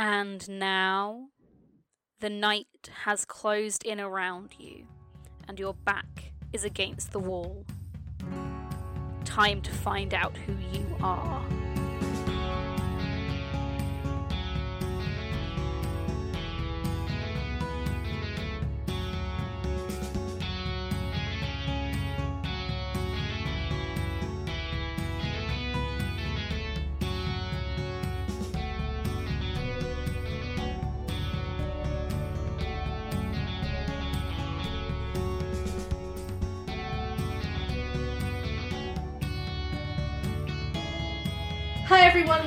And now the night has closed in around you, and your back is against the wall. Time to find out who you are.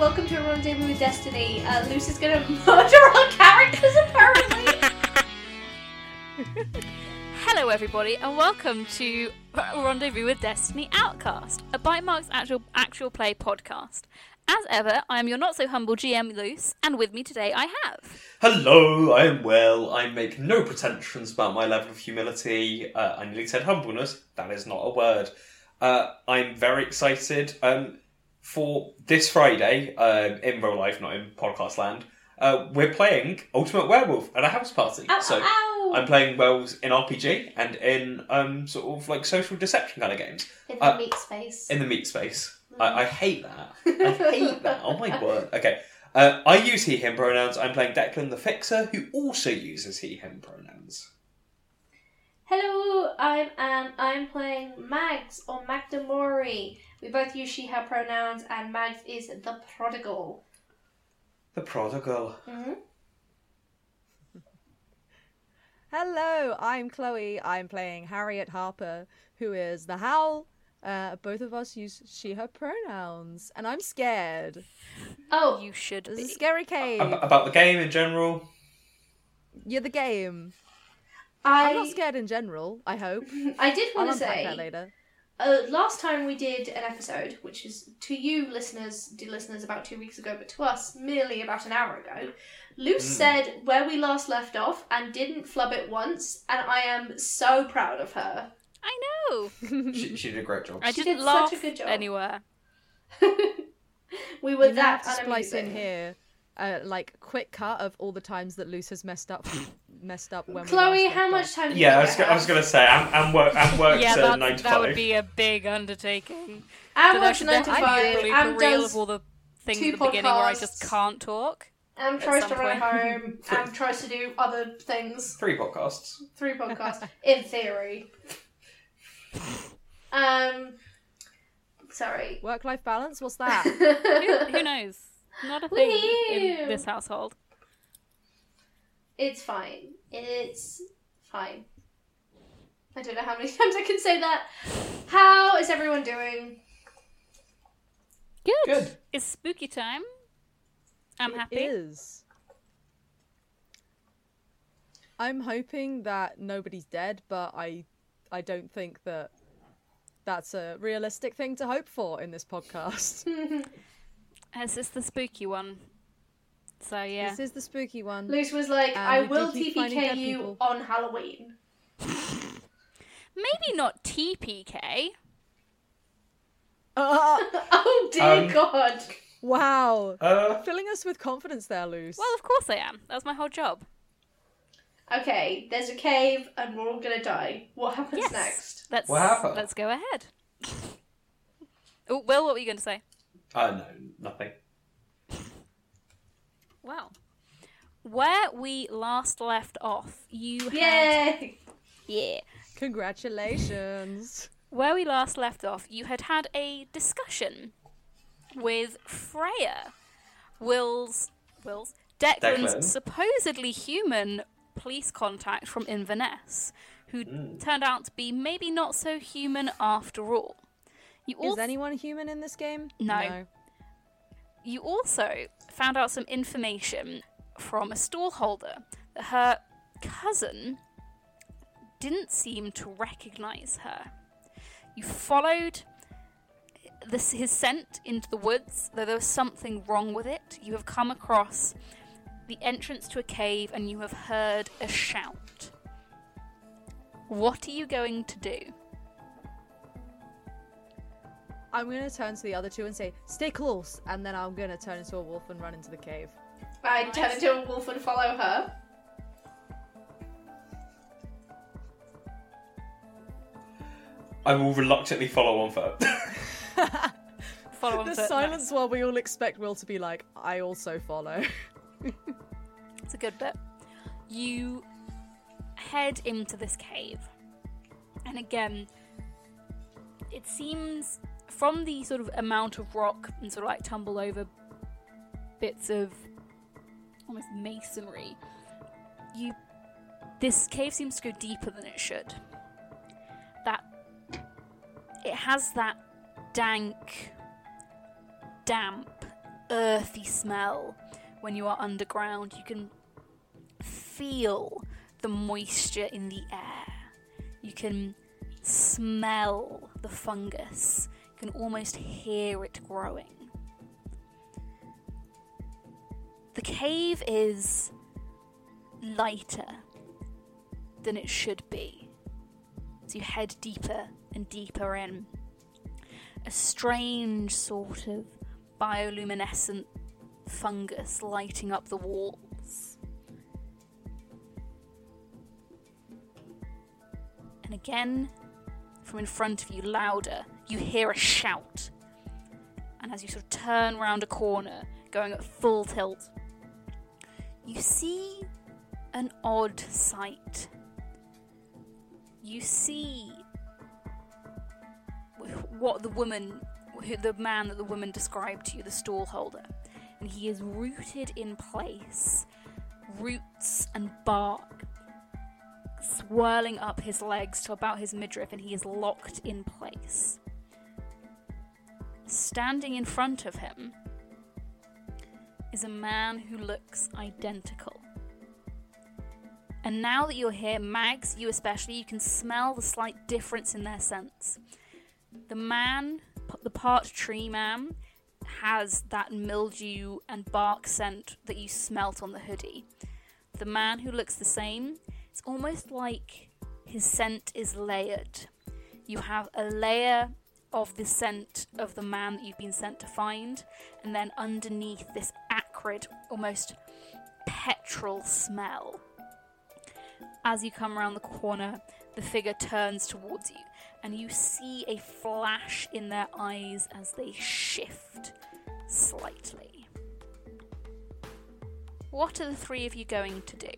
Welcome to a Rendezvous with Destiny. Uh, Luce is gonna murder our characters apparently. Hello, everybody, and welcome to Rendezvous with Destiny Outcast, a Bite Marks actual actual play podcast. As ever, I am your not so humble GM Luce, and with me today I have. Hello, I am well. I make no pretensions about my level of humility. Uh, I nearly said humbleness. That is not a word. Uh, I'm very excited um, for this Friday uh, in real life, not in podcast land. Uh, we're playing Ultimate Werewolf at a house party. Ow, so ow, ow. I'm playing werewolves in RPG and in um, sort of like social deception kind of games In the uh, meat space. in the meat space. I, I hate that. I hate that. Oh my word. Okay. Uh, I use he, him pronouns. I'm playing Declan the Fixer, who also uses he, him pronouns. Hello, I'm Anne. I'm playing Mags or Magda Mori. We both use she, her pronouns, and Mags is the prodigal. The prodigal. hmm Hello, I'm Chloe. I'm playing Harriet Harper, who is the Howl. Uh, both of us use she, her pronouns, and I'm scared. Oh, You should This is a scary cave. Ab- about the game in general. You're the game. I I'm not scared in general. I hope. I did want to unpack that say later. Uh, last time we did an episode, which is to you listeners, dear listeners, about two weeks ago, but to us merely about an hour ago. Luce Mm. said where we last left off and didn't flub it once, and I am so proud of her. I know. She, she did a great job. I She didn't did such a good job. anywhere. we were You that have splice in here, uh, like quick cut of all the times that Luce has messed up, messed up when. Chloe, last how much time? Do yeah, I was, go- I was going to say, I'm, I'm, work, I'm worked yeah, uh, that, 9 to that 5. would be a big undertaking. I'm Then I working should nine to definitely five. do a I'm blooper reel does. of all the things two at the beginning where I just can't talk. I'm at tries to run point. home. Am tries to do other things. Three podcasts. Three podcasts in theory. Um, sorry. Work-life balance. What's that? Who, who knows? Not a thing Woohoo! in this household. It's fine. It's fine. I don't know how many times I can say that. How is everyone doing? Good. Good. It's spooky time. I'm It happy. It is. I'm hoping that nobody's dead, but I I don't think that that's a realistic thing to hope for in this podcast. It's just the spooky one. So yeah. This is the spooky one. Luce was like, And I will TPK you on Halloween. Maybe not TPK. Uh, oh dear Um, god. wow. Uh, Filling us with confidence there, Luce. Well, of course I am. That was my whole job. Okay, there's a cave and we're all gonna die. What happens Yes. next? Let's What happened? let's go ahead. oh, Will, what were you going to say? Uh, no, nothing. Wow. Where we last left off, you had yeah. Congratulations. Where we last left off, you had had a discussion with Freya, Will's Will's Declan's Declan. supposedly human police contact from Inverness, who turned out to be maybe not so human after all. You Is also anyone human in this game? No. you also found out some information from a stallholder that her cousin didn't seem to recognize her. You followed this, his scent into the woods, though there was something wrong with it. You have come across the entrance to a cave and you have heard a shout. What are you going to do? I'm gonna turn to the other two and say, "Stay close," and then I'm gonna turn into a wolf and run into the cave. I Nice. turn into a wolf and follow her. I will reluctantly follow on foot. Follow on the foot. silence while we all expect Will to be like, I also follow. It's a good bit. You head into this cave, and again, it seems from the sort of amount of rock and sort of like tumble over bits of almost masonry, you this cave seems to go deeper than it should. That it has that dank, damp, earthy smell when you are underground. You can feel the moisture in the air. You can smell the fungus. Can almost hear it growing. The cave is lighter than it should be. As you head deeper and deeper in, a strange sort of bioluminescent fungus lighting up the walls. And again, from in front of you, louder, you hear a shout. And as you sort of turn round a corner, going at full tilt, you see an odd sight. You see what the woman, the man that the woman described to you, the stall holder, and he is rooted in place, roots and bark swirling up his legs to about his midriff, and he is locked in place. Standing in front of him is a man who looks identical. And now that you're here, Mags, you especially, you can smell the slight difference in their scents. The man, the part tree man, has that mildew and bark scent that you smelt on the hoodie. The man who looks the same, it's almost like his scent is layered. You have a layer of the scent of the man that you've been sent to find, and then underneath this acrid, almost petrol smell. As you come around the corner, the figure turns towards you, and you see a flash in their eyes as they shift slightly. What are the three of you going to do?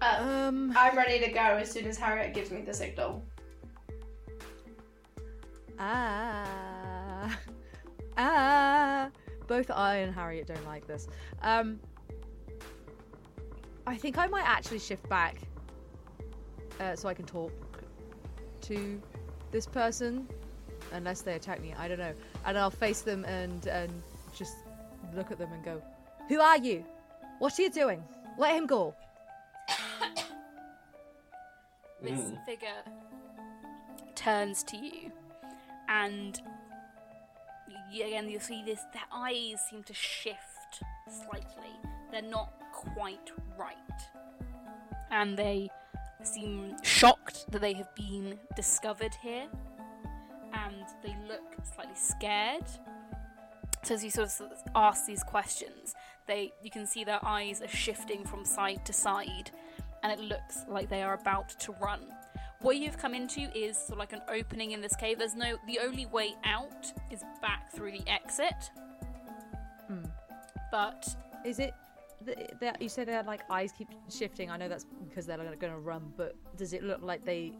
Um, I'm ready to go as soon as Harriet gives me the signal. Ah, ah. Both I and Harriet don't like this. Um, I think I might actually shift back, uh, so I can talk to this person, unless they attack me. I don't know, and I'll face them and and just look at them and go, "Who are you? What are you doing? Let him go." this Mm. figure turns to you and again you'll see this their eyes seem to shift slightly. They're not quite right. And they seem shocked that they have been discovered here. And they look slightly scared. So as you sort of ask these questions they you can see their eyes are shifting from side to side. And it looks like they are about to run. What you've come into is sort of like an opening in this cave. There's no the only way out is back through the exit. Hmm. But Is it? th- th- You said their like eyes keep shifting. I know that's because they're going to run, but does it look like they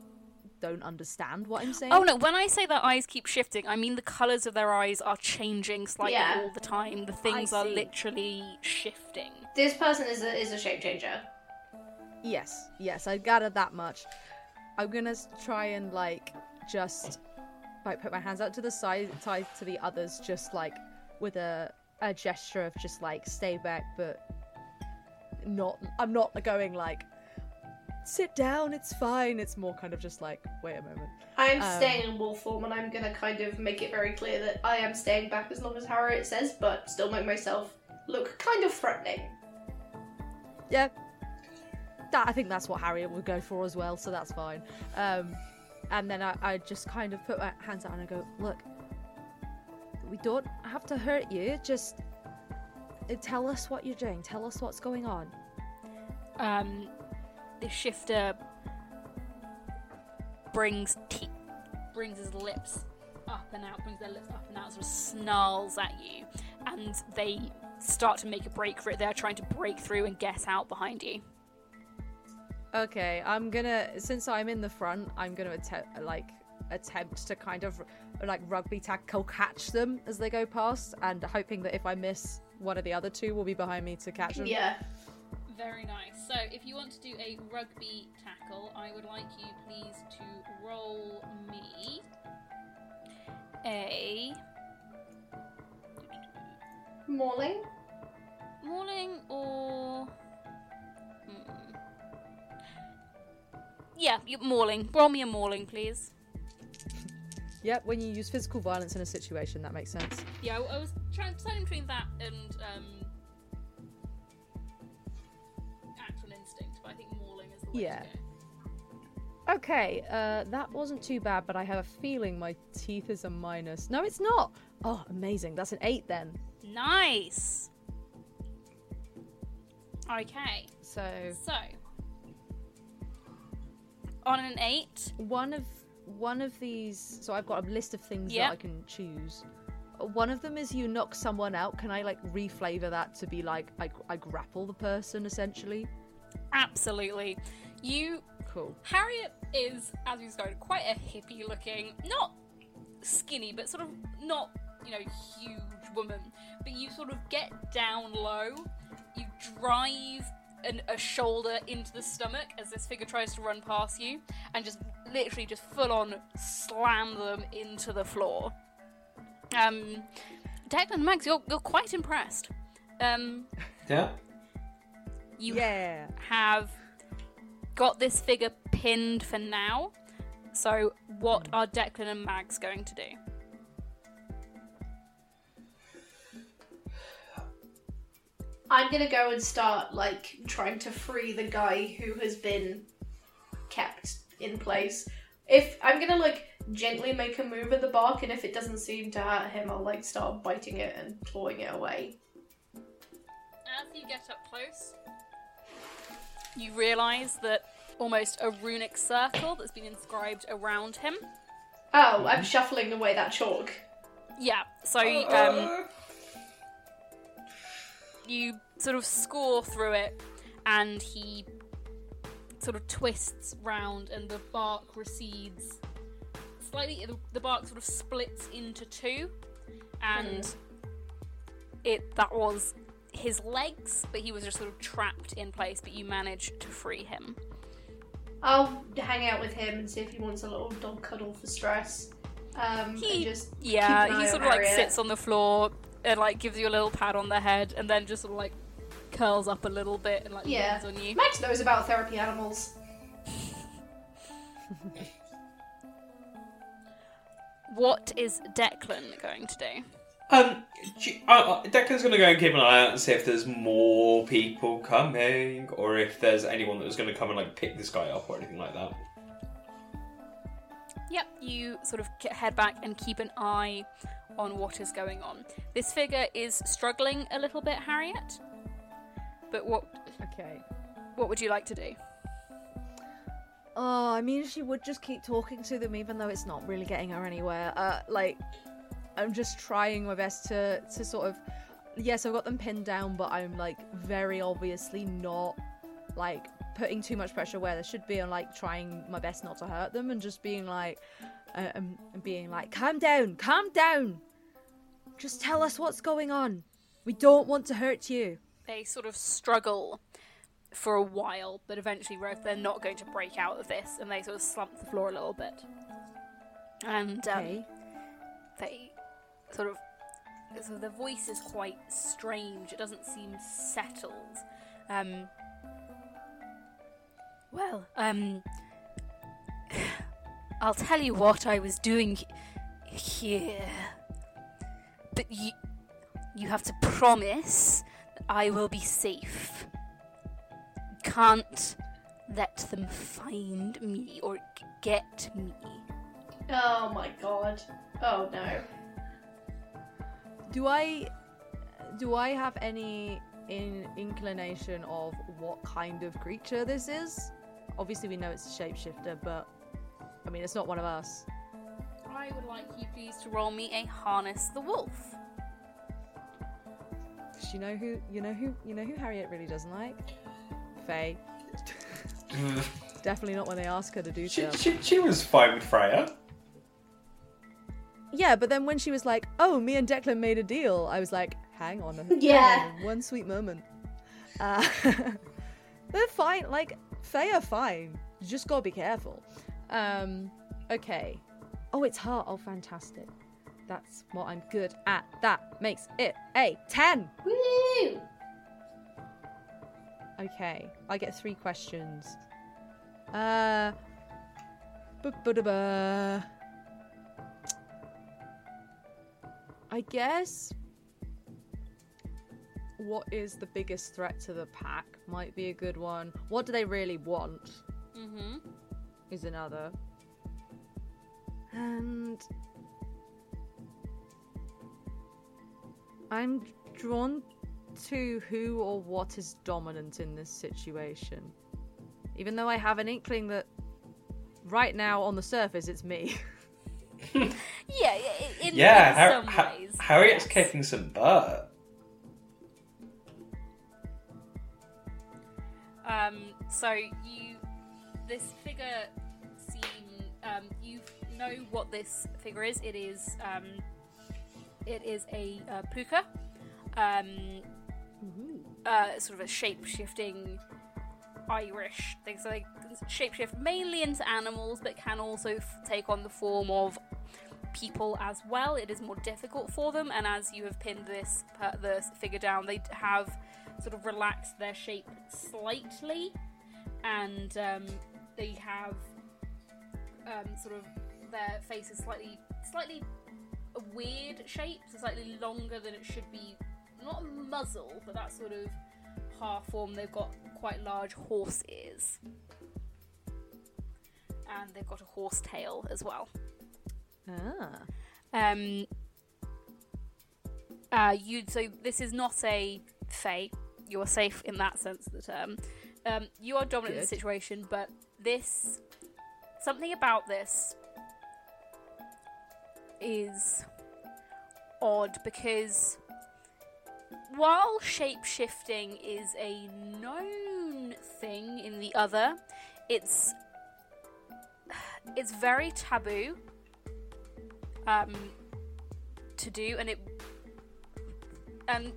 don't understand what I'm saying? oh no, when I say their eyes keep shifting, I mean the colours of their eyes are changing slightly Yeah. all the time. The things are literally shifting. This person is a is a shape changer. Yes, yes, I gathered that much. I'm gonna try and like just like put my hands out to the side, side to the others, just like with a a gesture of just like stay back, but not. I'm not going like sit down. It's fine. It's more kind of just like wait a moment. I'm Um, staying in wolf form, and I'm gonna kind of make it very clear that I am staying back as long as Harriet says, but still make myself look kind of threatening. Yeah. That I think that's what Harriet would go for as well, so that's fine. Um, and then I, I just kind of put my hands out and I go, look, We don't have to hurt you. Just uh, tell us what you're doing. Tell us what's going on. Um, the shifter brings te- brings his lips up and out, brings their lips up and out, sort of snarls at you, and they start to make a break for it. They're trying to break through and get out behind you. Okay, I'm gonna since I'm in the front, I'm gonna attempt like attempt to kind of like rugby tackle catch them as they go past, and hoping that if I miss one of the other two, will be behind me to catch them. Yeah. Very nice. So, if you want to do a rugby tackle, I would like you please to roll me a Mauling? mauling or. Yeah, you mauling. Roll me a mauling, please. Yep. When you use physical violence in a situation, that makes sense. Yeah, I, I was trying deciding between that and um, actual instinct, but I think mauling is the way Yeah. to go. Okay, uh, that wasn't too bad, but I have a feeling my teeth is a minus. No, it's not. Oh, amazing. That's an eight then. Nice. Okay, So so on an eight, one of one of these. So I've got a list of things Yep. that I can choose. One of them is you knock someone out. Can I like reflavor that to be like I, I grapple the person essentially? absolutely. You Cool. Harriet is, as we described, quite a hippie looking, not skinny, but sort of not, you know, huge woman. But you sort of get down low, you drive an, a shoulder into the stomach as this figure tries to run past you, and just literally just full on slam them into the floor. Um, Declan and Mags, you're, you're quite impressed. Um, Yeah. you Yeah. have got this figure pinned for now. So, what are Declan and Mags going to do? I'm gonna go and start like trying to free the guy who has been kept in place. If I'm gonna like gently make a move at the bark, and if it doesn't seem to hurt him, I'll like start biting it and clawing it away. As you get up close, you realise that almost a runic circle that's been inscribed around him. Oh, I'm shuffling away that chalk. Yeah, so um, you sort of score through it, and he sort of twists round, and the bark recedes slightly. The, the bark sort of splits into two, and it that was his legs, but he was just sort of trapped in place. But you managed to free him. I'll hang out with him and see if he wants a little dog cuddle for stress. Um, He- just Yeah, Keep an eye he sort of like Harriet. sits on the floor and like gives you a little pat on the head, and then just sort of like curls up a little bit and like Yeah. leans on you. Mags knows about therapy animals. What is Declan going to do? Um, uh, Declan's going to go and keep an eye out and see if there's more people coming, or if there's anyone that was going to come and like pick this guy up or anything like that. Yep, you sort of head back and keep an eye on what is going on. This figure is struggling a little bit, Harriet. But what Okay. what would you like to do? Oh, I mean, she would just keep talking to them, even though it's not really getting her anywhere. Uh, like, I'm just trying my best to to sort of. Yes, I've got them pinned down, but I'm like very obviously not like putting too much pressure where there should be, and like trying my best not to hurt them, and just being like, uh, um, and being like, calm down, calm down. Just tell us what's going on. We don't want to hurt you. They sort of struggle for a while, but eventually they're not going to break out of this, and they sort of slump the floor a little bit. And um, Okay. they sort of so the voice is quite strange it doesn't seem settled um well um i'll tell you what i was doing here but you you have to promise that i will be safe can't let them find me or get me Oh my god. Oh no. Do I do I have any in inclination of what kind of creature this is? Obviously, we know it's a shapeshifter, but I mean, it's not one of us. I would like you please to roll me a harness the wolf. 'Cause you know who you know who you know who Harriet really doesn't like? Fae. Definitely not when they ask her to do she, stuff. she, she was fine with Freya. Yeah, but then when she was like, "Oh, me and Declan made a deal," I was like, "Hang on, a- hang Yeah. on, one sweet moment." Uh, they're fine. Like Fae are fine. You just gotta be careful. Um, okay. Oh, it's her. Oh, fantastic. That's what I'm good at. That makes it a ten. Woo! Okay, I get three questions. Uh. I guess what is the biggest threat to the pack might be a good one. What do they really want Mm-hmm. Is another. And I'm drawn to who or what is dominant in this situation. Even though I have an inkling that right now on the surface it's me. Yeah, yeah, in, Yeah, in Har- some Ha- ways. Harriet's yes. kicking some butt. Um, so you, this figure seem, um, you know what this figure is. It is, um, it is a uh, puka, um, uh, sort of a shape-shifting Irish thing. So they shapeshift mainly into animals, but can also f- take on the form of people as well. It is more difficult for them, and as you have pinned this per- the figure down, they have sort of relaxed their shape slightly, and um, they have um, sort of their face is slightly slightly a weird shape, so slightly longer than it should be. Not a muzzle, but that sort of half form. They've got quite large horse ears, and they've got a horse tail as well. Ah. Um, uh, you so this is not a fey. You are safe in that sense of the term. Um, you are dominant in the situation, but this something about this is odd because while shape shifting is a known thing in the other, it's it's very taboo um, to do, and it and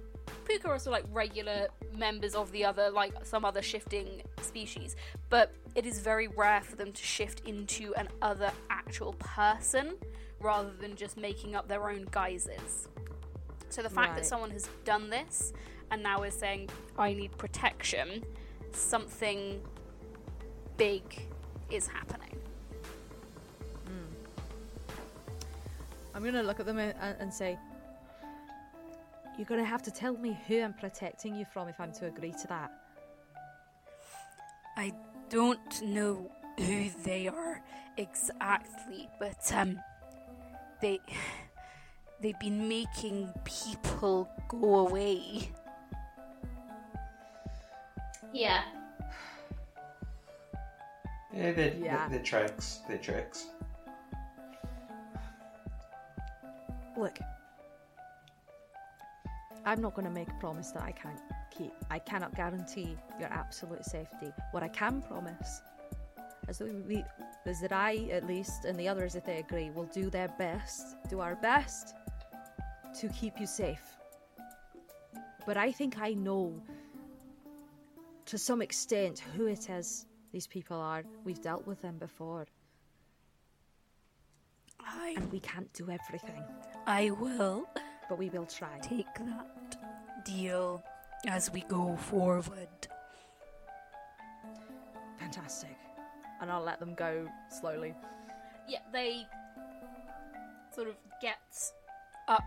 puka are also like regular members of the other, like some other shifting species, but it is very rare for them to shift into an other actual person rather than just making up their own guises. So the fact that someone has done this and now is saying, "I need protection," something big is happening. Hmm. I'm gonna look at them and, and say, You're gonna have to tell me who I'm protecting you from if I'm to agree to that. I don't know who they are exactly, but um, they they've been making people go away. Yeah. Yeah, they're, Yeah. they're tricks. They're tricks. Look, I'm not going to make a promise that I can't keep. I cannot guarantee your absolute safety. What I can promise is that we, is that I, at least, and the others, if they agree, will do their best, do our best to keep you safe. But I think I know, to some extent, who it is these people are. We've dealt with them before, I and we can't do everything, I will but we will try. take that deal as we go forward. Fantastic. And I'll let them go slowly. Yeah, they sort of get up,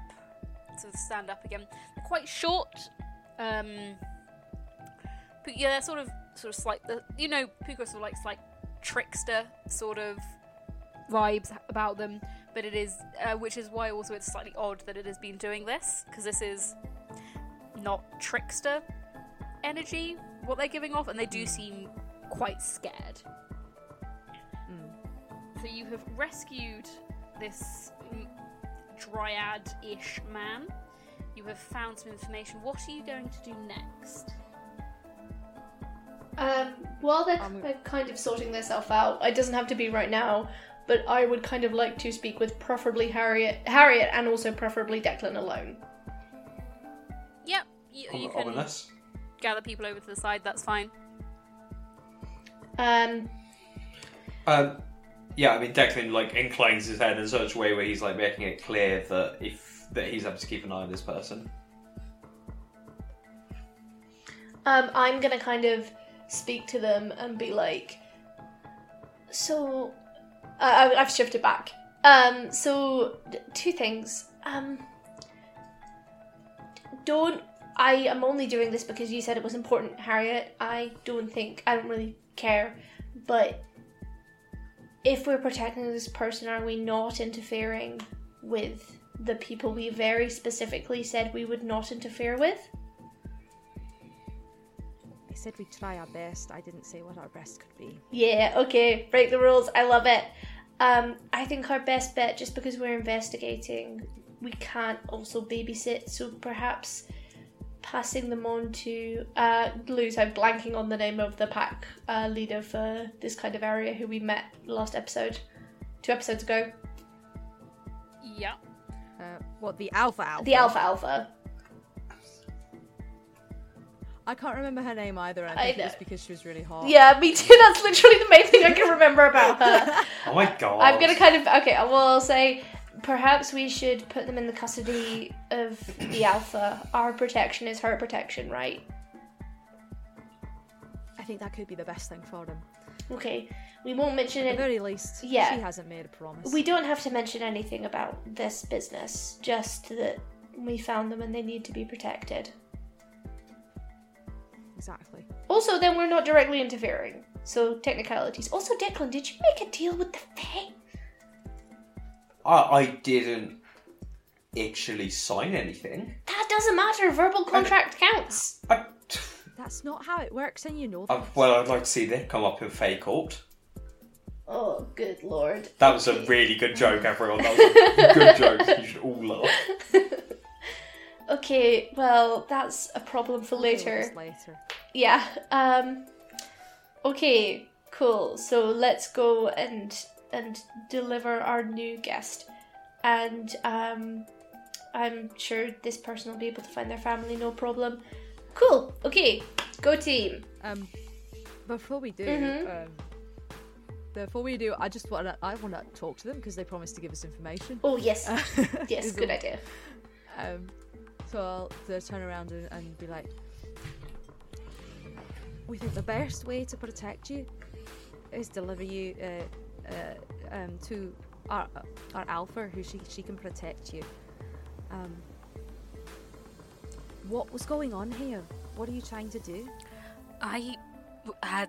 sort of stand up again. They're quite short. Um, but yeah, they're sort of sort of slight. the- You know, Puka sort of like trickster sort of vibes about them, but but it is, uh, which is why also it's slightly odd that it has been doing this because this is not trickster energy what they're giving off, and they do seem quite scared. So you have rescued this mm, dryad-ish man. You have found some information. What are you going to do next? Um, while they're Um, they're kind of sorting themselves out, it doesn't have to be right now, but I would kind of like to speak with preferably Harriet, Harriet, and also preferably Declan alone. Yep, you, you can Ominous. gather people over to the side. That's fine. Um, Um, yeah, I mean Declan like inclines his head in such a way where he's like making it clear that if that he's having to keep an eye on this person. um, I'm gonna kind of speak to them and be like, so, I, I've shifted back. Um, so two things. Um, don't. I am only doing this because you said it was important, Harriet. I don't think I don't really care, but if we're protecting this person, are we not interfering with the people we very specifically said we would not interfere with? I said we'd try our best. I didn't say what our best could be. Yeah, okay, break the rules. I love it. Um, I think our best bet, just because we're investigating, we can't also babysit, so perhaps passing them on to uh, Luce. I'm blanking on the name of the pack uh, leader for this kind of area who we met last episode, two episodes ago. Yeah. Uh, what the alpha alpha? The Alpha Alpha. I can't remember her name either. and I I think it was because she was really hot. Yeah, me too. That's literally the main thing I can remember about her. Oh my god! I'm gonna kind of okay. I will say perhaps we should put them in the custody of the Alpha. Our protection is her protection, right? I think that could be the best thing for them. Okay. We won't mention it. At it. the very least, Yeah. she hasn't made a promise. We don't have to mention anything about this business. Just that we found them and they need to be protected. Exactly. Also, then we're not directly interfering. So technicalities. Also, Declan, did you make a deal with the Fae? I, I didn't actually sign anything. That doesn't matter. Verbal contract counts. I, That's not how it works, and you know I, well, I'd like to see that come up in Fey Court. Oh, good lord. That was a really good joke, everyone. That was a good joke. You should all laugh. Okay, well, that's a problem for later. later. Yeah. Um Okay, cool. So let's go and and deliver our new guest. And um I'm sure this person will be able to find their family no problem. Cool. Okay. Go team. Um, before we do, Mhm. um, before we do, I just want to, I want to talk to them because they promised to give us information. Oh yes. Yes, good idea. Um, so I'll to turn around and, and be like, we think the best way to protect you is deliver you uh, uh, um, to our our alpha, who she she can protect you. Um, what was going on here? What are you trying to do? I had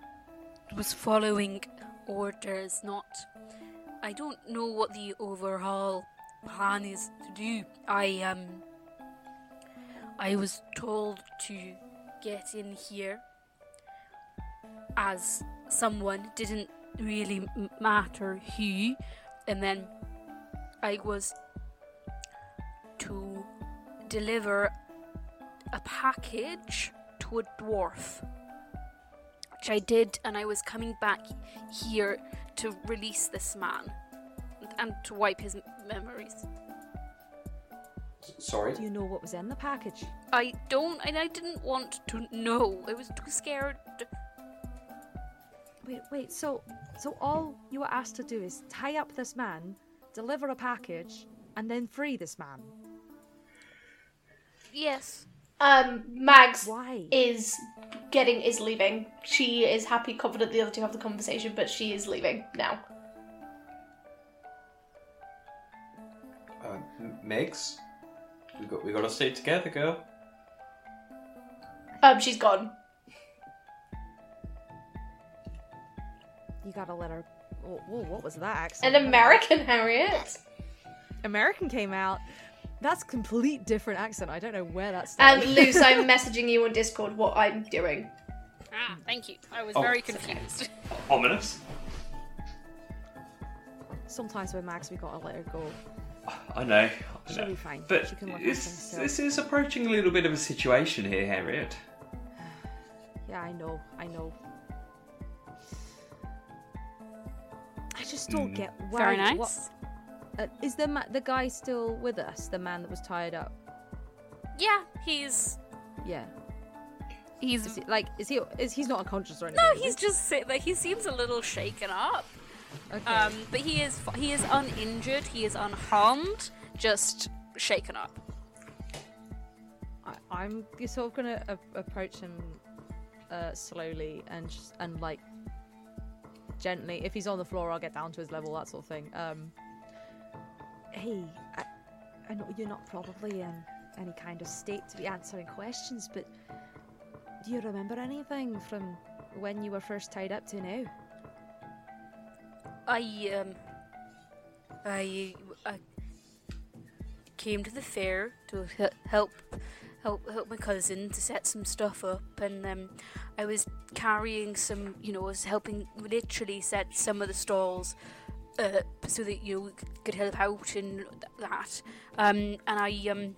was following orders, not. I don't know what the overhaul plan is to do. I um. I was told to get in here as someone didn't really matter who, and then I was to deliver a package to a dwarf which I did, and I was coming back here to release this man and to wipe his memories. Sorry. Do you know what was in the package? I don't, and I didn't want to know. I was too scared. Wait, wait. So, so all you were asked to do is tie up this man, deliver a package, and then free this man. Yes. Um Mags Why? is getting is leaving. She is happy, confident the other two have the conversation, but she is leaving now. Uh, Megs, we got we got to stay together, girl. Um, she's gone. You gotta let her. Whoa, whoa what was that accent? An? American Harriet. American came out. That's complete different accent. I don't know where that's. And Luce, I'm messaging you on Discord what I'm doing. Ah, thank you. I was Oh. very confused. Ominous. Sometimes with Mags, we gotta let her go. I know. I She'll know. be fine. But she can look this, this is approaching a little bit of a situation here, Harriet. Yeah, I know. I know. I just don't Mm. get why. Very nice. What, uh, is the ma- the guy still with us? The man that was tied up? Yeah, he's Yeah. he's Is he, like, is he? Is he's not unconscious or anything? no, is he's just sit like he seems a little shaken up. He? okay. Um, but he is he is uninjured. He is unharmed. Just shaken up. I, I'm sort of gonna a- approach him uh, slowly and just, and like gently. If he's on the floor, I'll get down to his level, that sort of thing. Um, hey, I, I know you're not probably in any kind of state to be answering questions, but do you remember anything from when you were first tied up to now? I um I I came to the fair to help help help my cousin to set some stuff up and um I was carrying some you know I was helping literally set some of the stalls uh, so that you could help out and th- that. Um and I um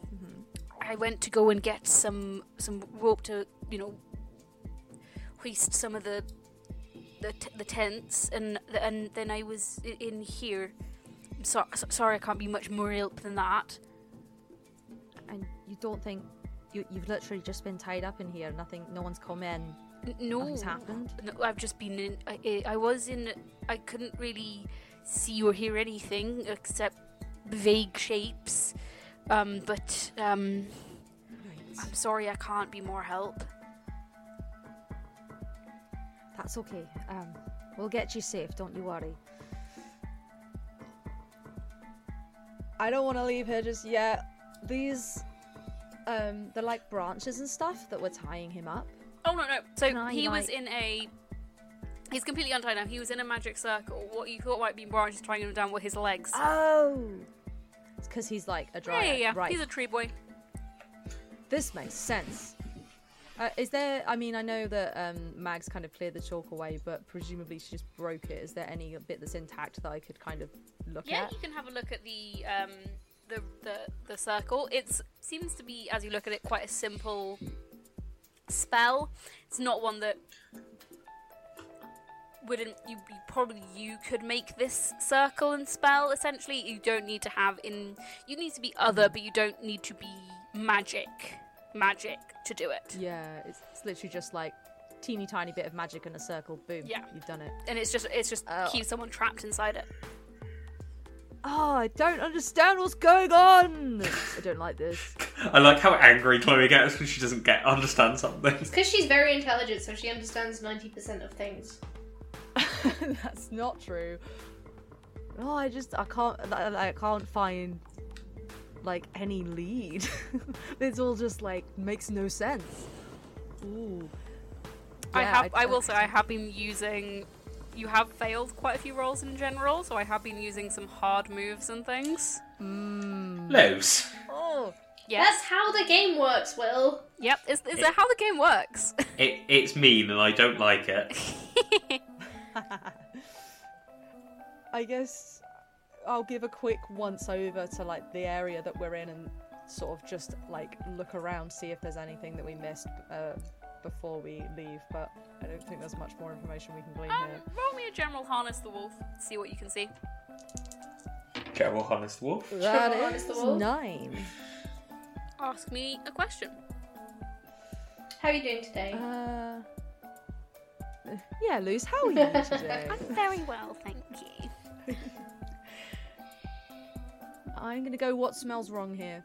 I went to go and get some some rope to you know hoist some of the the, t- the tents and and then I was in here. I'm so- so- sorry, I can't be much more help than that. And you don't think you, you've literally just been tied up in here? Nothing, no one's come in. N- no, Nothing's happened. no, I've just been in. I, I I was in. I couldn't really see or hear anything except vague shapes. Um, but um, I'm sorry, I can't be more help. That's okay. Um, we'll get you safe. Don't you worry. I don't want to leave here just yet. These, um, they're like branches and stuff that were tying him up. Oh no no! So I, he was like- in a. He's completely untied now. He was in a magic circle. What you thought might be branches tying him down were his legs. Oh, it's because he's like a yeah, dryad, yeah, yeah. right? He's a tree boy. This makes sense. Uh, is there? I mean, I know that um, Mags kind of cleared the chalk away, but presumably she just broke it. Is there any bit that's intact that I could kind of look Yeah, at? Yeah, you can have a look at the um, the the the circle. It seems to be, as you look at it, quite a simple spell. It's not one that wouldn't you, you probably you could make this circle and spell. Essentially, you don't need to have in. You need to be other, but you don't need to be magic. Magic to do it. Yeah, it's, it's literally just like teeny tiny bit of magic in a circle. Boom. Yeah. you've done it. And it's just it's just Oh. keep someone trapped inside it. Oh, I don't understand what's going on. I don't like this. I like how angry Chloe gets when she doesn't get understand something. Because she's very intelligent, so she understands 90% of things. That's not true. Oh, I just I can't I, I can't find like any lead. it's all just like makes no sense. Ooh. I have. I, will say I have been using. You have failed quite a few rolls in general, so I have been using some hard moves and things. Mm. Lows. Oh, Yes. That's how the game works, Will. Yep. Is, is that how the game works? It, it's mean and I don't like it. I guess I'll give a quick once over to like the area that we're in and sort of just like look around, see if there's anything that we missed uh, before we leave. But I don't think there's much more information we can glean um, here. roll me a general harness the wolf. See what you can see. Gerald Honest Wolf. That Sure, is Mr. Wolf. nine. Ask me a question. How are you doing today? Uh, yeah, Luce, how are you today? I'm very well, thank you. I'm gonna go. What smells wrong here?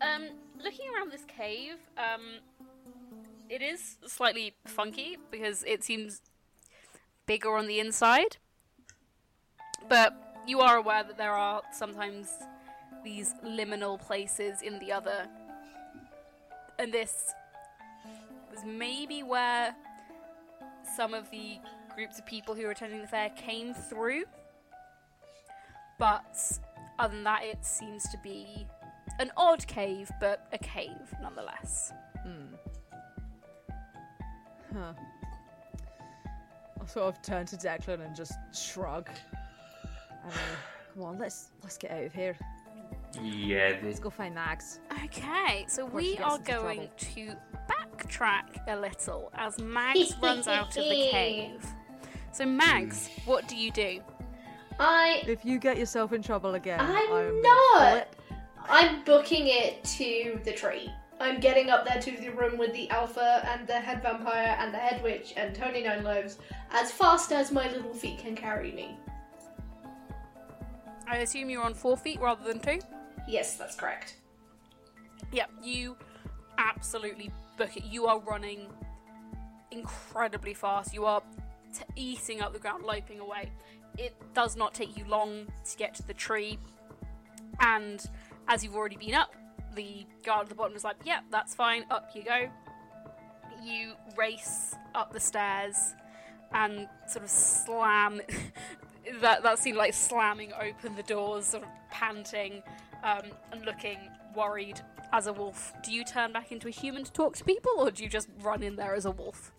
Um, looking around this cave, um, it is slightly funky because it seems bigger on the inside. But you are aware that there are sometimes these liminal places in the other. And this was maybe where some of the groups of people who were attending the fair came through. But other than that, it seems to be an odd cave, but a cave nonetheless. Hmm. Huh. I'll sort of turn to Declan and just shrug. And, uh, come on, let's let's get out of here. Yeah, Let's go find Mags. Okay, so we are into going to backtrack a little as Mags runs out of the cave. So, Mags, what do you do? I If you get yourself in trouble again, I'm I'm not. I'm booking it to the tree. I'm getting up there to the room with the alpha and the head vampire and the head witch and Tony Nine Lives as fast as my little feet can carry me. I assume you're on four feet rather than two? Yes, that's correct. Yep, you absolutely book it. You are running incredibly fast. You are t- eating up the ground, loping away. It does not take you long to get to the tree, and as you've already been up, the guard at the bottom is like, "Yeah, that's fine. Up you go." You race up the stairs and sort of slam. that that seemed like slamming open the doors, sort of panting um, and looking worried as a wolf. Do you turn back into a human to talk to people, or do you just run in there as a wolf?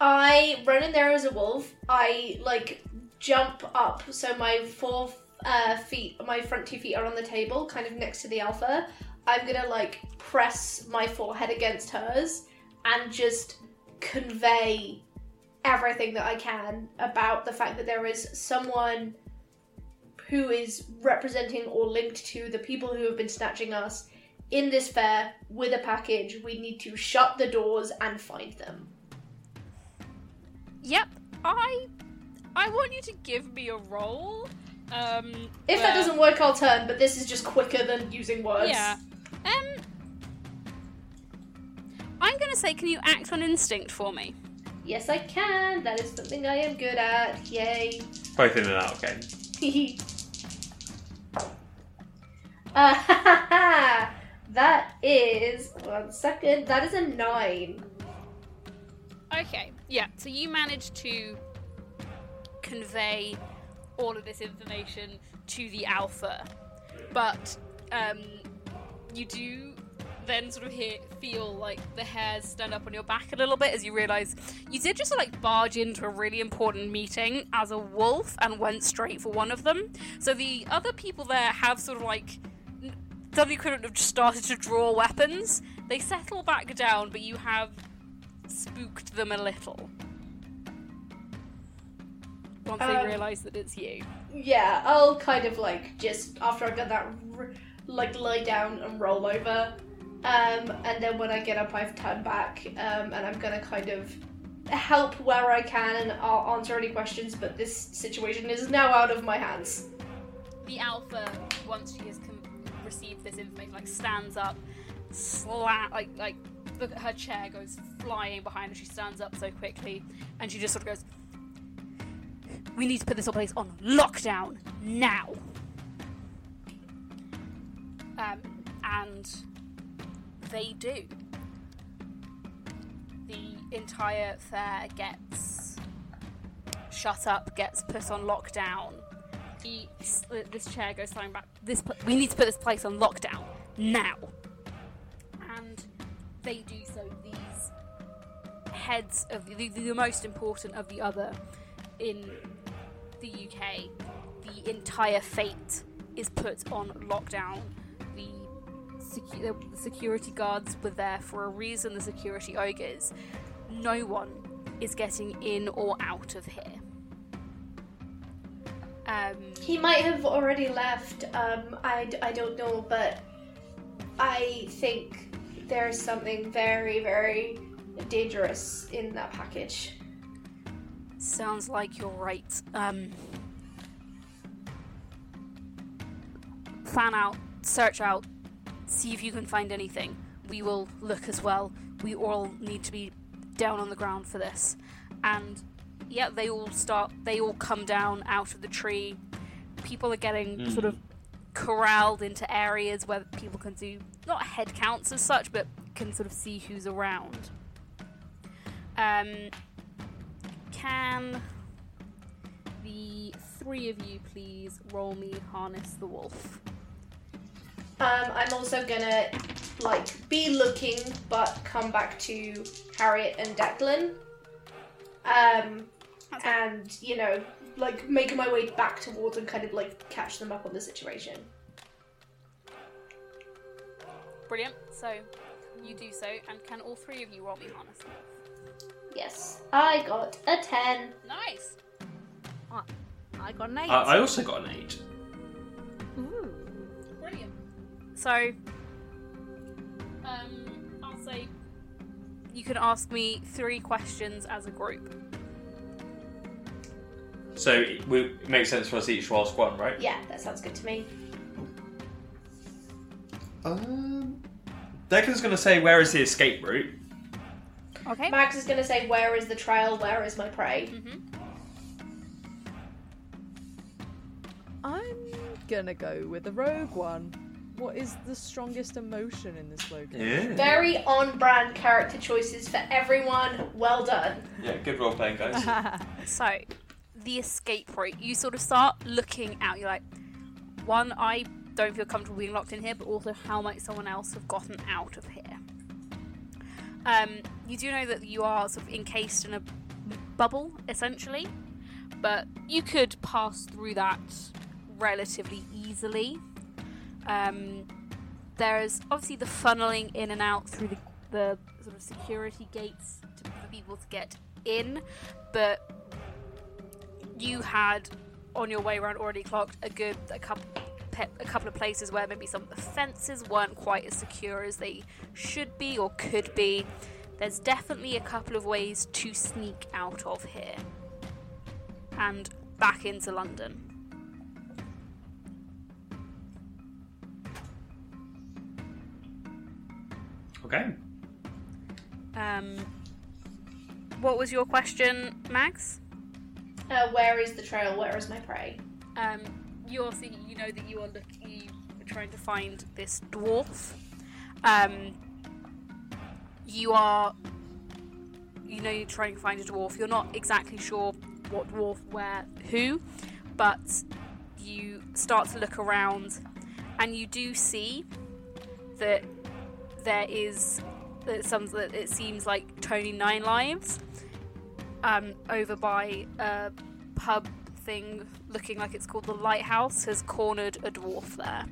I run in there as a wolf. I like jump up, so my four uh, feet, my front two feet are on the table, kind of next to the alpha. I'm gonna like press my forehead against hers and just convey everything that I can about the fact that there is someone who is representing or linked to the people who have been snatching us in this fair with a package. We need to shut the doors and find them. Yep, I I want you to give me a roll. Um, If that doesn't work, I'll turn, but this is just quicker than using words. yeah. Um, I'm gonna say, can you act on instinct for me? Yes, I can. That is something I am good at. Yay. both in and out again. uh, that is. One second. That is a nine. Okay, yeah. So you managed to convey all of this information to the alpha, but um, you do then sort of hear, feel like the hairs stand up on your back a little bit as you realize you did just like barge into a really important meeting as a wolf and went straight for one of them. So the other people there have sort of like suddenly couldn't have just started to draw weapons. They settle back down, but you have spooked them a little. Once they Um, realise that it's you. Yeah, I'll kind of like just after I've done that, like lie down and roll over. Um, and then when I get up, I've turned back, um, and I'm gonna kind of help where I can and I'll answer any questions. But this situation is now out of my hands. The alpha, once she has com- received this information, like stands up, slat, like like look at her chair goes flying behind her. She stands up so quickly, and she just sort of goes, "We need to put this whole place on lockdown now." Um, and they do. The entire fair gets shut up, gets put on lockdown he, this chair goes flying back. This we need to put this place on lockdown now, and they do so. These heads of the, the most important of the other in the UK, the entire fate is put on lockdown. The, secu- the security guards were there for a reason. The security ogres. No one is getting in or out of here. Um, He might have already left. Um, I, I don't know, but I think there's something very, very dangerous in that package. Sounds like you're right. Um, fan out, search out, see if you can find anything. We will look as well. We all need to be down on the ground for this. And yeah, they all start, they all come down out of the tree. People are getting sort of corralled into areas where people can do not head counts as such, but can sort of see who's around. Um, can the three of you please roll me harness the wolf. Um, I'm also gonna like be looking, but come back to Harriet and Declan. Um, and you know, like making my way back towards and kind of like catch them up on the situation. Brilliant. So you do so, and can all three of you roll me harness the wolf? Yes, I got a ten. Nice. I got an eight. Uh, I also got an eight. Ooh. Brilliant. So, um, I'll say you can ask me three questions as a group. So it, we, it makes sense for us each to ask one, right? Yeah, that sounds good to me. Um, Declan's going to say, "Where is the escape route?" Okay. Mags is gonna say, "Where is the trail? Where is my prey?" hmm I'm gonna go with the rogue one. What is the strongest emotion in this location? Very on-brand character choices for everyone. Well done. Yeah, good role playing, guys. So, the escape route. You sort of start looking out. You're like, one, I don't feel comfortable being locked in here, but also how might someone else have gotten out of here? Um, you do know that you are sort of encased in a bubble, essentially, but you could pass through that relatively easily. Um, there's obviously the funneling in and out through the, the sort of security gates to, for people to get in, but you had on your way around already clocked a good a couple pe- a couple of places where maybe some of the fences weren't quite as secure as they should be or could be. There's definitely a couple of ways to sneak out of here and back into London. Okay. Um, what was your question, Mags? Uh, where is the trail? Where is my prey? Um, you also you know that you are looking, you are trying to find this dwarf. Um, you are, you know, you're trying to find a dwarf. You're not exactly sure what dwarf, where, who, but you start to look around, and you do see that there is that some that it seems like Tony Nine Lives um, over by a pub thing looking like it's called the Lighthouse has cornered a dwarf there.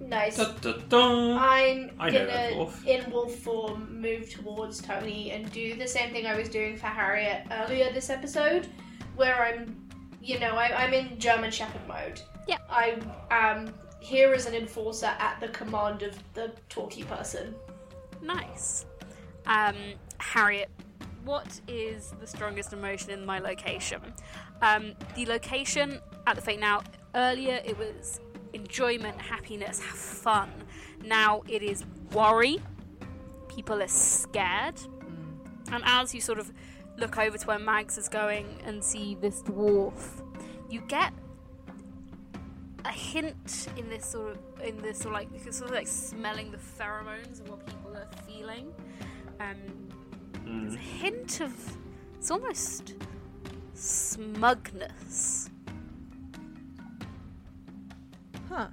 Nice. Da, da, da. I'm I know gonna, dwarf. in wolf form, move towards Tony and do the same thing I was doing for Harriet earlier this episode, where I'm, you know, I, I'm in German Shepherd mode. Yeah. I am here as an enforcer at the command of the talky person. Nice. Um, Harriet, what is the strongest emotion in my location? Um, the location at the Fate Now, earlier it was enjoyment, happiness, fun. Now it is worry. People are scared. And as you sort of look over to where Mags is going and see this dwarf, you get a hint in this sort of in this sort of like sort of like smelling the pheromones of what people are feeling. Um, Mm. hint of it's almost smugness. Huh.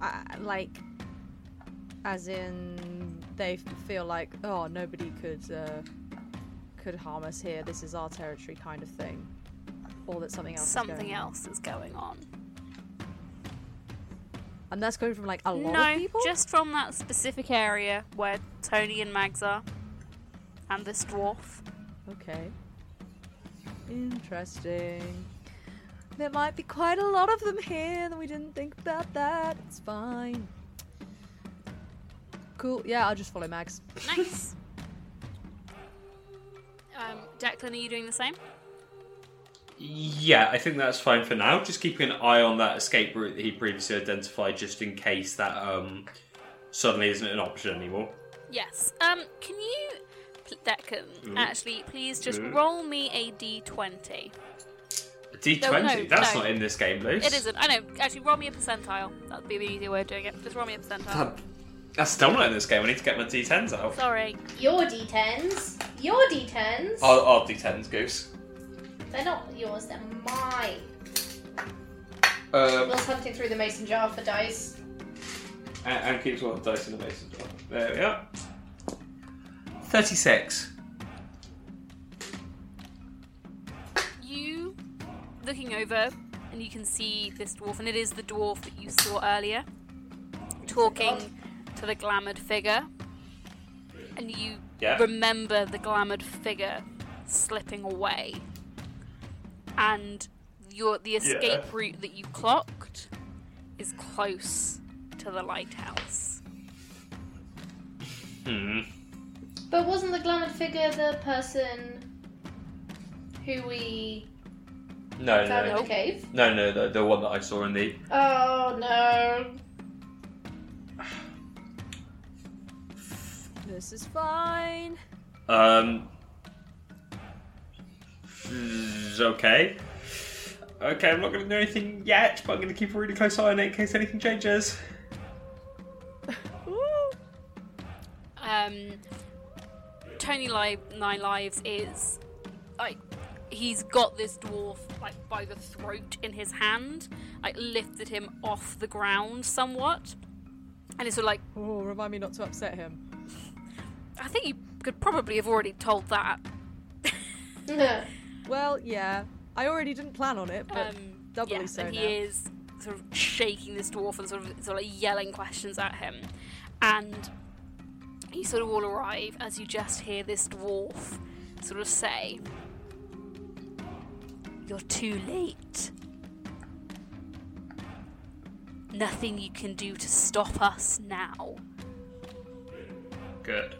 I, like, as in, they feel like, oh, nobody could uh, could harm us here. This is our territory, kind of thing, or that something else. is Something going on. else is going on. And that's coming from like a lot no, of people. just from that specific area where Tony and Mags are, and this dwarf. Okay. Interesting. There might be quite a lot of them here, and we didn't think about that. It's fine. Cool. Yeah, I'll just follow Mags. Nice. um, Declan, are you doing the same? Yeah, I think that's fine for now. Just keeping an eye on that escape route that he previously identified, just in case that um, suddenly isn't an option anymore. Yes. Um, can you, pl- Declan, Mm. actually, please just Mm. roll me a d20? A D20. No, no, that's no. not in this game, Luce. It isn't. I know. Actually, roll me a percentile. That'd be the easier way of doing it. Just roll me a percentile. That- That's still not in this game. I need to get my D10s out. Sorry. Your d10s. your d10s. I'll, I'll d10s, Goose. They're not yours, they're mine. Um, Will's hunting through the mason jar for dice. and, and keeps one of the dice in the mason jar. There we are. 36. You looking over, and you can see this dwarf, and it is the dwarf that you saw earlier, talking to the glamoured figure. And you Yeah. remember the glamoured figure slipping away, and your the escape Yeah. route that you clocked is close to the lighthouse. Hmm. But wasn't the glamoured figure the person who we No, found no. in the cave? No, no, the, the one that I saw in the. Oh no. This is fine. Um. Mm, Okay. Okay, I'm not going to do anything yet, but I'm going to keep a really close eye on it in case anything changes. Um, Tony Li- Nine Lives is like he's got this dwarf like by the throat in his hand, like lifted him off the ground somewhat, and it's sort of like Oh, remind me not to upset him. I think you could probably have already told that. Well, yeah. I already didn't plan on it, but Um, doubly yeah, so and now. he is sort of shaking this dwarf and sort of sort of like yelling questions at him, and you sort of all arrive as you just hear this dwarf sort of say, "You're too late. Nothing you can do to stop us now. Good.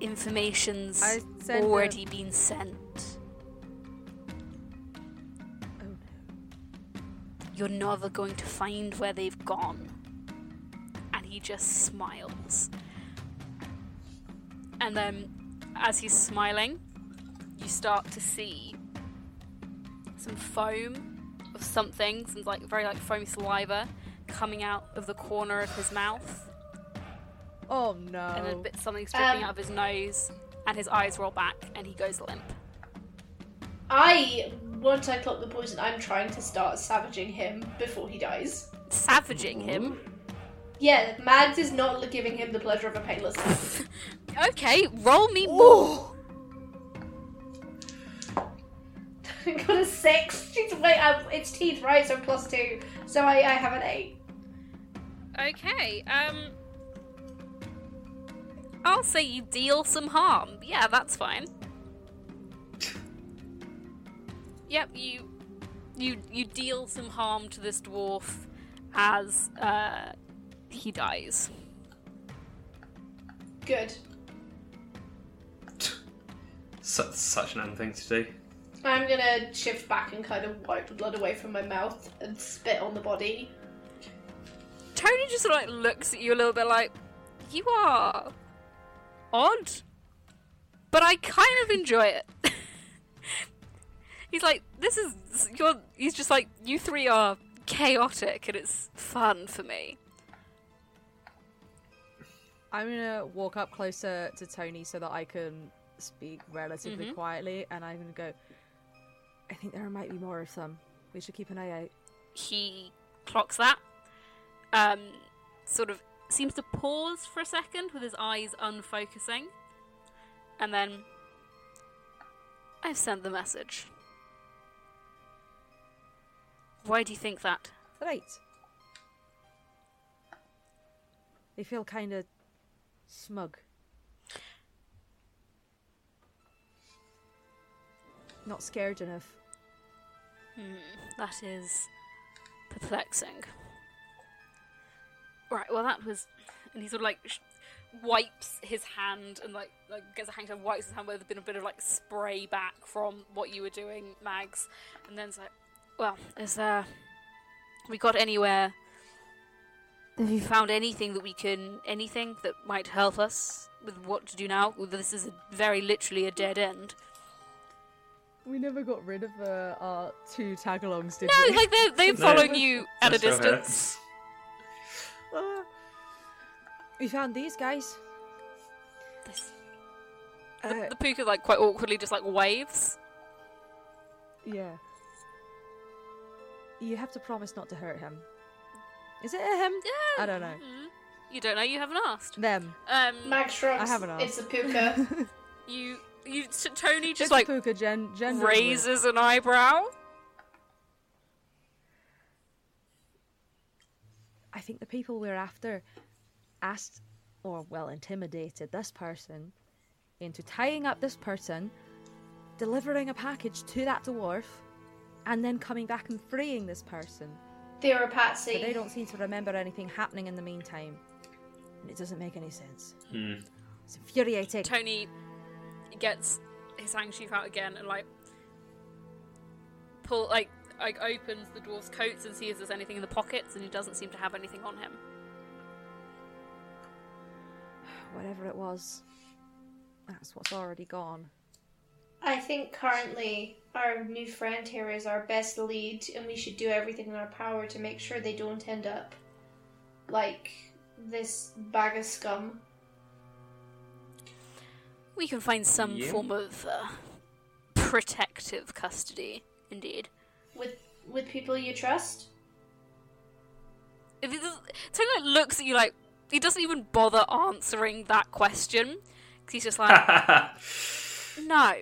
Information's I send a- already been sent." You're never going to find where they've gone. And he just smiles. And then, as he's smiling, you start to see some foam of something, some like very like foamy saliva coming out of the corner of his mouth, Oh no. and a bit something dripping Um, out of his nose, and his eyes roll back, and he goes limp. I once I clock the poison, I'm trying to start savaging him before he dies. Savaging him. Yeah, Mags is not giving him the pleasure of a painless death. Okay, roll me more. I got a six. Jeez, wait, um, it's teeth, right? So plus two. So I, I have an eight. Okay, um. I'll say you deal some harm. Yeah, that's fine. Yep, you you you deal some harm to this dwarf as uh he dies. Good. Su- such an end thing to do. I'm gonna shift back and kind of wipe the blood away from my mouth and spit on the body. Tony just sort of like looks at you a little bit like, you are odd, but I kind of enjoy it. he's like, this is you're. He's just like, you three are chaotic and it's fun for me. I'm gonna walk up closer to Tony so that I can speak relatively Mhm. quietly, and I'm gonna go. I think there might be more of some. We should keep an eye out. He clocks that. Um, sort of seems to pause for a second with his eyes unfocusing, and then I've sent the message. Why do you think that? Right. They feel kind of smug. Not scared enough. Hmm, that is perplexing. Right, well, that was. And he sort of like sh- wipes his hand and like like gets a handkerchief, wipes his hand where there's been a bit of like spray back from what you were doing, Mags. And then's like, well, is there. We got anywhere? Have you found anything that we can. anything that might help us with what to do now? This is a, very literally a dead end. We never got rid of uh, our two tagalongs, did we? No, like they're, they're No. following you at a That's so distance. Uh, we found these guys. This- the, Uh, the puka like quite awkwardly just like waves. Yeah. You have to promise not to hurt him. Is it a him? Yeah. I don't know. Mm. You don't know. You haven't asked. Them. Um, Max shrugs. I haven't asked. It's a puka. you, you, t- Tony It's just like Puka gen- gender raises an eyebrow. I think the people we're after asked, or well, intimidated this person into tying up this person, delivering a package to that dwarf, and then coming back and freeing this person. they were a But patsy. they don't seem to remember anything happening in the meantime. And it doesn't make any sense. Hmm. It's infuriating. Tony gets his handkerchief out again and like pull like like opens the dwarf's coats and sees if there's anything in the pockets, and he doesn't seem to have anything on him. Whatever it was, that's what's already gone. I think currently our new friend here is our best lead, and we should do everything in our power to make sure they don't end up like this bag of scum. We can find some Yeah. form of uh, protective custody, indeed. With with people you trust? If it does- like, looks at you like he doesn't even bother answering that question 'cause he's just like, no,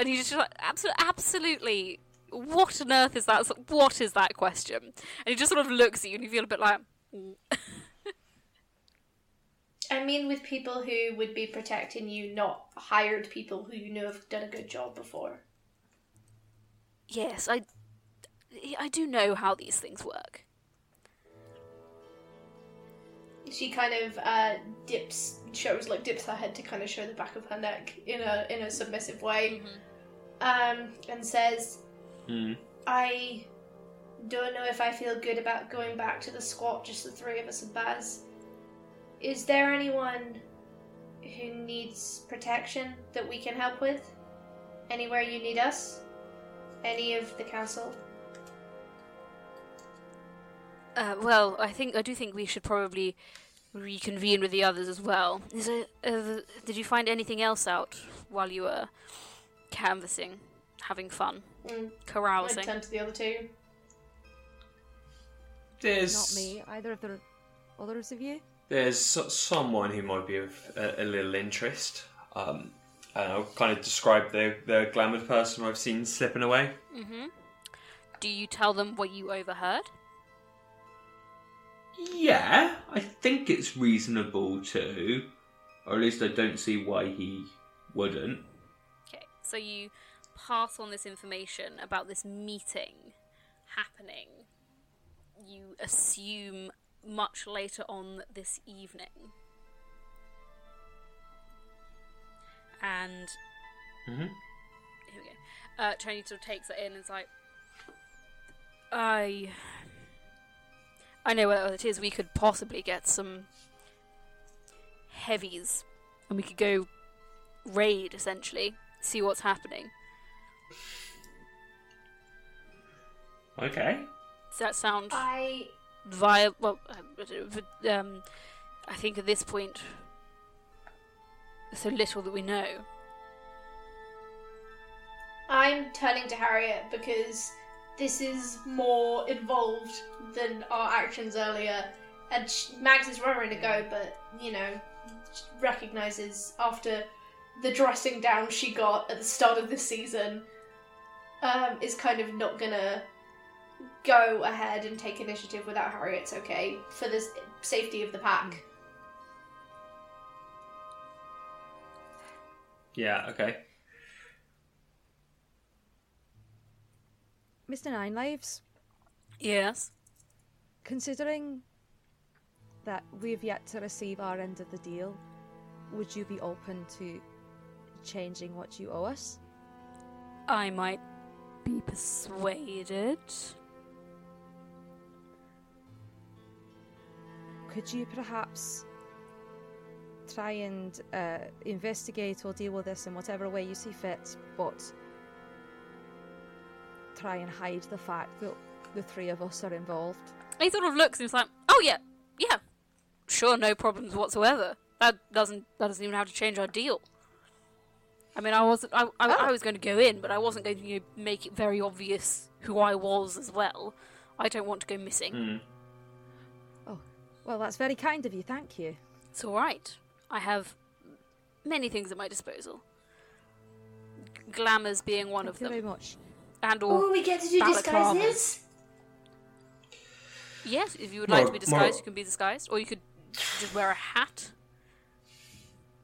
and he's just like, absolutely, absolutely. What on earth is that? What is that question? And he just sort of looks at you, and you feel a bit like, "Mm." I mean, with people who would be protecting you, not hired people who you know have done a good job before. yes, I, I do know how these things work. She kind of uh, dips, shows like dips her head to kind of show the back of her neck in a in a submissive way, um, and says, Hmm. "I don't know if I feel good about going back to the squat, just the three of us and Baz. Is there anyone who needs protection that we can help with? Anywhere you need us? Any of the council?" Uh, well, I think I do think we should probably reconvene with the others as well. Is it? Uh, did you find anything else out while you were canvassing, having fun, Mm, I carousing? turn to the other two. There's Not me. Either of the others of you. There's someone who might be of a, a little interest. Um, and I'll kind of describe the the glamoured person I've seen slipping away. Mm-hmm. Do you tell them what you overheard? Yeah, I think it's reasonable to, or at least I don't see why he wouldn't. So you pass on this information about this meeting happening. You assume much later on this evening. And Mhm. here we go. Uh, Tony sort of takes it in and is like, I, I know what it is. We could possibly get some heavies, and we could go raid essentially, see what's happening. Okay. Does that sound I via? Well, uh, um, I think at this point, so little that we know. I'm turning to Harriet because this is more involved than our actions earlier. And sh- Mags is raring to go, but you know, recognizes after the dressing down she got at the start of this season, um, is kind of not gonna go ahead and take initiative without Harriet's okay for the safety of the pack. Yeah. Okay. Mr. Nine Lives, Yes. considering that we've yet to receive our end of the deal, would you be open to changing what you owe us? I might be persuaded. Could you perhaps try and uh, investigate or deal with this in whatever way you see fit, but try and hide the fact that the three of us are involved? He sort of looks and he's like, "Oh yeah, yeah, sure, no problems whatsoever. That doesn't that doesn't even have to change our deal." I mean, I wasn't. I, I, Oh. I was going to go in, but I wasn't going to you know, make it very obvious who I was as well. I don't want to go missing. Hmm. Well, that's very kind of you. Thank you. It's all right. I have many things at my disposal. Glamours being one Thank of you very them, much. and or Oh, we get to do disguises. yes, if you would like to be More- more- disguised, you can be disguised, or you could just wear a hat.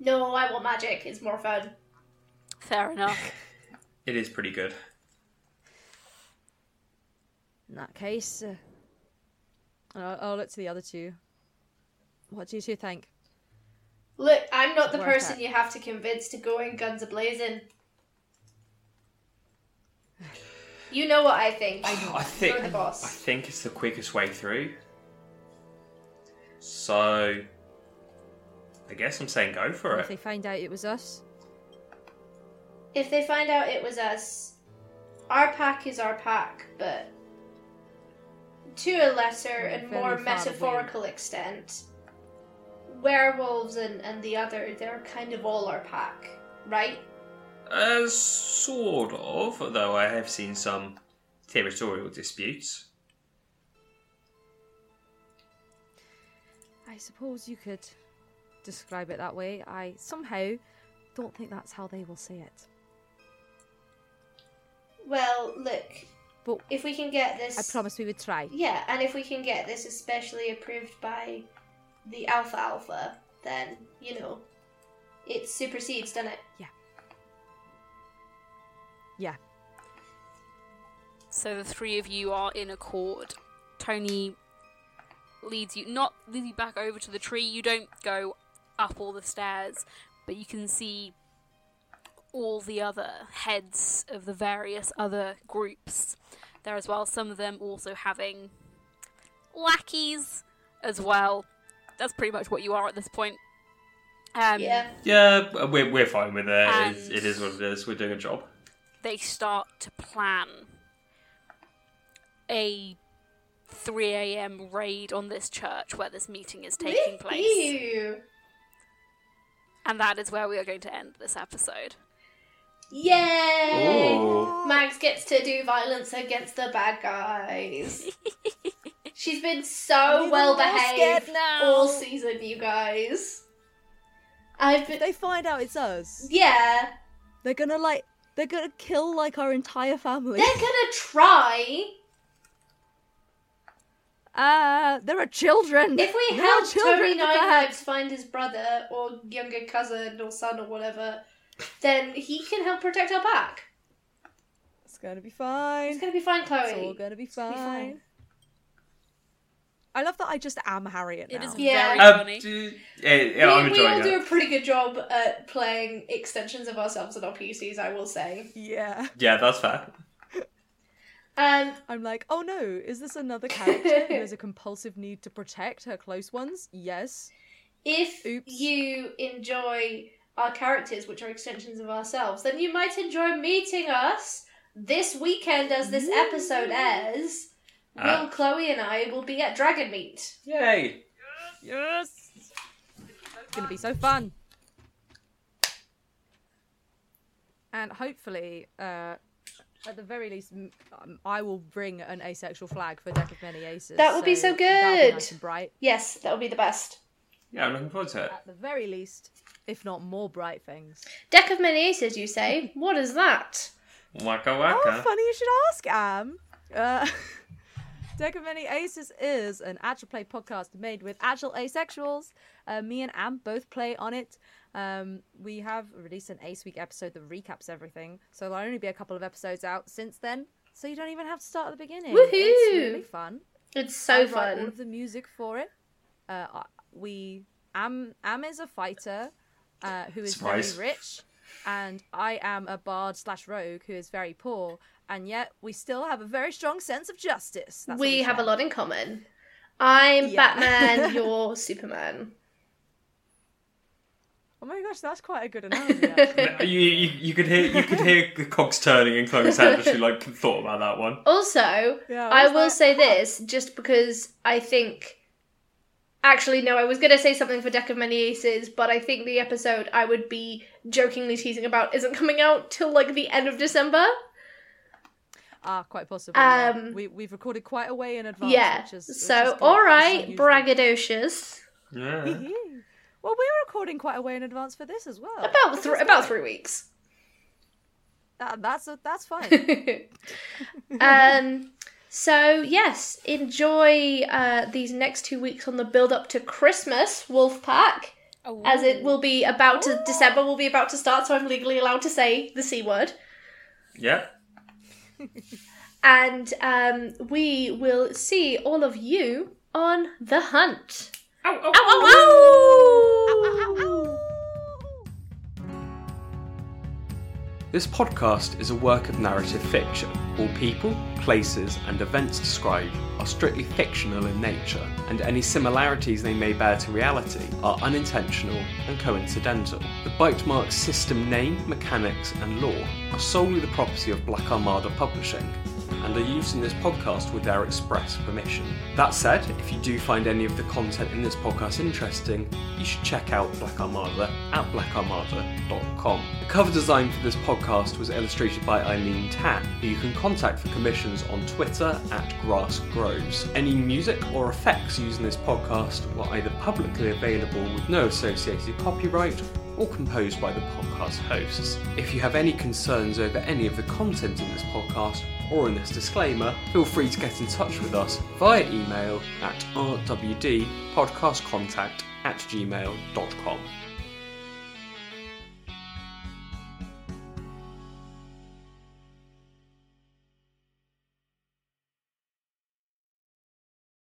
No, I want magic. It's more fun. Fair enough. It is pretty good. In that case, uh, I'll, I'll look to the other two. What do you two think? Look, I'm not the Worth person it. you have to convince to go in guns a blazing. You know what I think. I think You're the boss. I think it's the quickest way through. So I guess I'm saying go for it. If they find out it was us, If they find out it was us, our pack is our pack, but to a lesser and Very more far away. metaphorical extent, werewolves and, and the other, they're kind of all our pack, right? Uh, sort of, though I have seen some territorial disputes. I suppose you could describe it that way. I somehow don't think that's how they will say it. Well, look, But if we can get this. I promise we would try. Yeah, and if we can get this especially approved by the Alpha Alpha, then, you know, it supersedes, doesn't it? Yeah. Yeah. So the three of you are in accord. Tony leads you, not leads you back over to the tree. You don't go up all the stairs, but you can see all the other heads of the various other groups there as well. Some of them also having lackeys as well. That's pretty much what you are at this point. Um, yeah. Yeah, we're, we're fine with it. It's, And- it is what it is. We're doing a job. they start to plan a 3 a.m. raid on this church where this meeting is taking place. Ew. And that is where we are going to end this episode. Yay! Ooh. Mags gets to do violence against the bad guys. She's been so well behaved all season, you guys. I've If been. they find out it's us, Yeah, they're gonna like they're gonna kill like our entire family. they're gonna try. Ah, there are children. If we There help Tony Nine. Find his brother or younger cousin or son or whatever, then he can help protect our back. It's gonna be fine. It's gonna be fine, Chloe. It's all gonna be fine. be fine. I love that I just am Harriet now. It is Yeah. very Um, funny. do- yeah, yeah, I'm we, we all it. do a pretty good job at playing extensions of ourselves in our PCs, I will say. Yeah. Yeah, that's fair. Um, I'm like, oh no, is this another character who has a compulsive need to protect her close ones? Yes. if Oops. you enjoy our characters, which are extensions of ourselves, then you might enjoy meeting us this weekend as this episode airs. Will, Ah. Chloe, and I will be at Dragonmeet. Yay! Yes. It's gonna be so fun. And hopefully, uh, at the very least, um, I will bring an asexual flag for Deck of Many Aces. That would be so that'll be good. nice and bright. Yes, that would be the best. Yeah, I'm looking forward to it. At the very least, if not more bright things. Deck of Many Aces, you say? What is that? Waka Oh, waka. funny you should ask, Am. Uh, Deck of Many Aces is an actual play podcast made with actual asexuals. Uh, me and Am both play on it. Um, we have released an Ace Week episode that recaps everything, so there'll only be a couple of episodes out since then. So you don't even have to start at the beginning. Woohoo! It's really fun. It's I so write all fun. of the music for it. Uh, I- we Am Am is a fighter uh, who is Surprise. very rich, and I am a bard slash rogue who is very poor. And yet we still have a very strong sense of justice. That's what we have a lot in common. I'm Yeah. Batman, you're Superman. Oh my gosh, that's quite a good analogy. Actually. you, you you could hear you could hear the cogs turning in Chloe's head as she like thought about that one. Also, Yeah, I was will like, say this just because I think Actually, no, I was going to say something for Deck of Many Aces, but I think the episode I would be jokingly teasing about isn't coming out till like the end of December. Ah, quite possibly. yeah. Um, we we've recorded quite a way in advance. yeah. Which is, which so, is good, which is alright, unusual. braggadocious. Yeah. well, we were recording quite a way in advance for this as well. About, This thr is about three weeks. That, that's a, that's fine. um, so yes, enjoy uh, these next two weeks on the build up to Christmas, Wolfpack, as it will be about to December will be about to start. So I'm legally allowed to say the c word, Yeah. and um, we will see all of you on the hunt. Ow, ow, Ow, This podcast is a work of narrative fiction. All people, places, and events described are strictly fictional in nature, and any similarities they may bear to reality are unintentional and coincidental. The Bite Mark system name, mechanics, and lore are solely the property of Black Armada Publishing and are used in this podcast with their express permission. That said, if you do find any of the content in this podcast interesting, you should check out Black Armada at blackarmada.com. The cover design for this podcast was illustrated by Eileen Tan, who you can contact for commissions on Twitter at Grass Grows. Any music or effects used in this podcast were either publicly available with no associated copyright or composed by the podcast hosts. If you have any concerns over any of the content in this podcast or in this disclaimer, feel free to get in touch with us via email at rwdpodcastcontact at gmail.com.